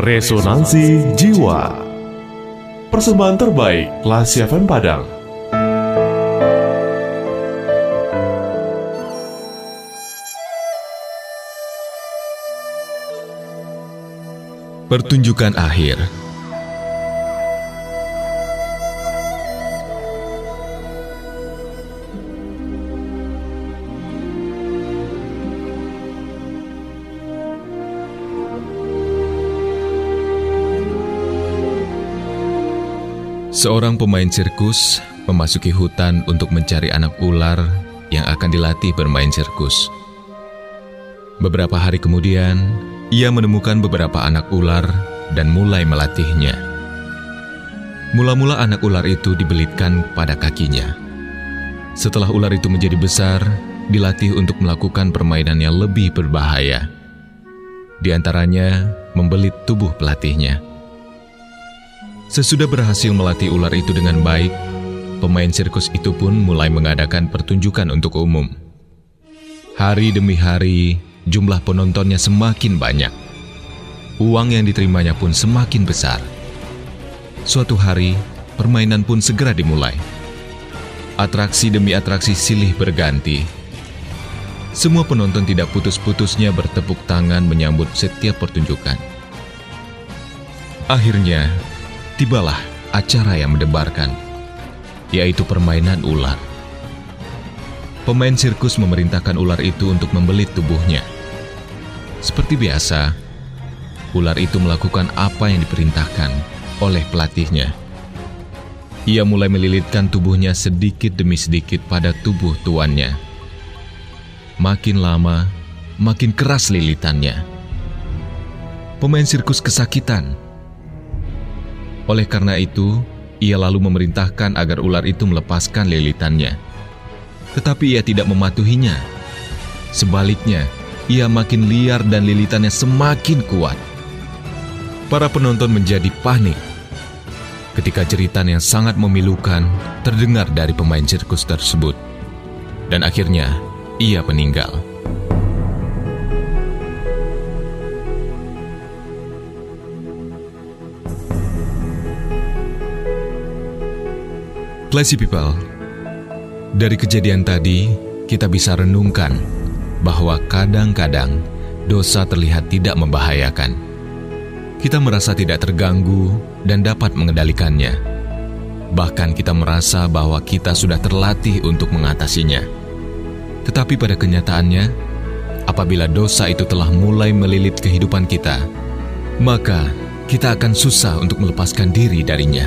Resonansi Jiwa. Persembahan terbaik Lasi FM Padang. Pertunjukan akhir Seorang pemain sirkus memasuki hutan untuk mencari anak ular yang akan dilatih bermain sirkus. Beberapa hari kemudian, ia menemukan beberapa anak ular dan mulai melatihnya. Mula-mula anak ular itu dibelitkan pada kakinya. Setelah ular itu menjadi besar, dilatih untuk melakukan permainan yang lebih berbahaya. Di antaranya, membelit tubuh pelatihnya. Sesudah berhasil melatih ular itu dengan baik, pemain sirkus itu pun mulai mengadakan pertunjukan untuk umum. Hari demi hari, jumlah penontonnya semakin banyak. Uang yang diterimanya pun semakin besar. Suatu hari, permainan pun segera dimulai. Atraksi demi atraksi silih berganti. Semua penonton tidak putus-putusnya bertepuk tangan menyambut setiap pertunjukan. Akhirnya, tibalah acara yang mendebarkan, yaitu permainan ular. Pemain sirkus memerintahkan ular itu untuk membelit tubuhnya. Seperti biasa, ular itu melakukan apa yang diperintahkan oleh pelatihnya. Ia mulai melilitkan tubuhnya sedikit demi sedikit pada tubuh tuannya. Makin lama, makin keras lilitannya. Pemain sirkus kesakitan oleh karena itu, ia lalu memerintahkan agar ular itu melepaskan lilitannya. Tetapi ia tidak mematuhinya. Sebaliknya, ia makin liar dan lilitannya semakin kuat. Para penonton menjadi panik ketika jeritan yang sangat memilukan terdengar dari pemain sirkus tersebut. Dan akhirnya, ia meninggal. Classy people, dari kejadian tadi kita bisa renungkan bahwa kadang-kadang dosa terlihat tidak membahayakan. Kita merasa tidak terganggu dan dapat mengendalikannya. Bahkan kita merasa bahwa kita sudah terlatih untuk mengatasinya. Tetapi pada kenyataannya, apabila dosa itu telah mulai melilit kehidupan kita, maka kita akan susah untuk melepaskan diri darinya.